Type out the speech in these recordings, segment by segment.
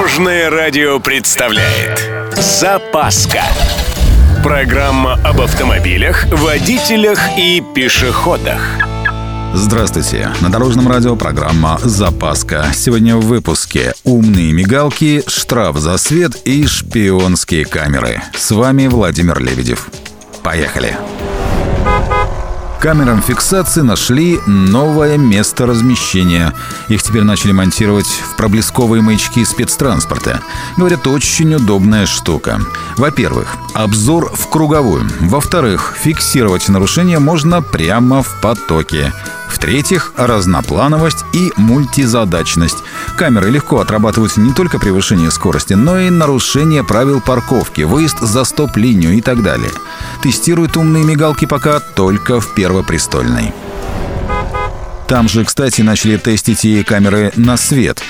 Дорожное радио представляет Запаска Программа об автомобилях, водителях и пешеходах Здравствуйте! На Дорожном радио программа «Запаска». Сегодня в выпуске «Умные мигалки», «Штраф за свет» и «Шпионские камеры». С вами Владимир Лебедев. Поехали! Камерам фиксации нашли новое место размещения. Их теперь начали монтировать в проблесковые маячки спецтранспорта. Говорят, очень удобная штука. Во-первых, обзор в круговую. Во-вторых, фиксировать нарушения можно прямо в потоке. В-третьих, разноплановость и мультизадачность. Камеры легко отрабатывают не только превышение скорости, но и нарушение правил парковки, выезд за стоп-линию и так далее. Тестируют умные мигалки пока только в Первопрестольной. Там же, кстати, начали тестить и камеры на свет.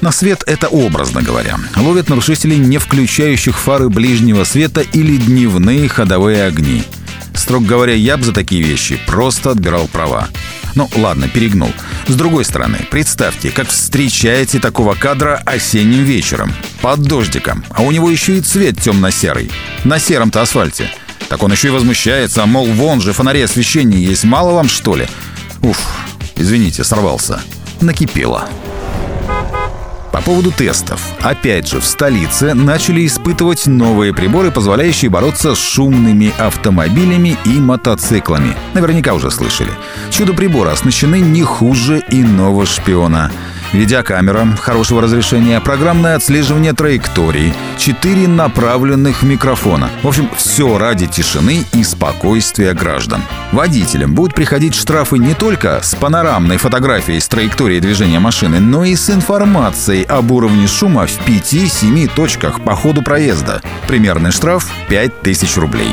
На свет — это образно говоря. Ловят нарушителей, не включающих фары ближнего света или дневные ходовые огни. Строго говоря, я бы за такие вещи просто отбирал права. Ну, ладно, перегнул. С другой стороны, представьте, как встречаете такого кадра осенним вечером, под дождиком, а у него еще и цвет темно-серый. На сером-то асфальте. Так он еще и возмущается, мол, вон же фонари освещения есть, мало вам что ли? Уф, извините, сорвался. Накипело. По поводу тестов. Опять же, в столице начали испытывать новые приборы, позволяющие бороться с шумными автомобилями и мотоциклами. Наверняка уже слышали. Чудо-приборы оснащены не хуже иного шпиона — видеокамера хорошего разрешения, программное отслеживание траекторий, четыре направленных микрофона. В общем, все ради тишины и спокойствия граждан. Водителям будут приходить штрафы не только с панорамной фотографией с траекторией движения машины, но и с информацией об уровне шума в 5-7 точках по ходу проезда. Примерный штраф 5000 рублей.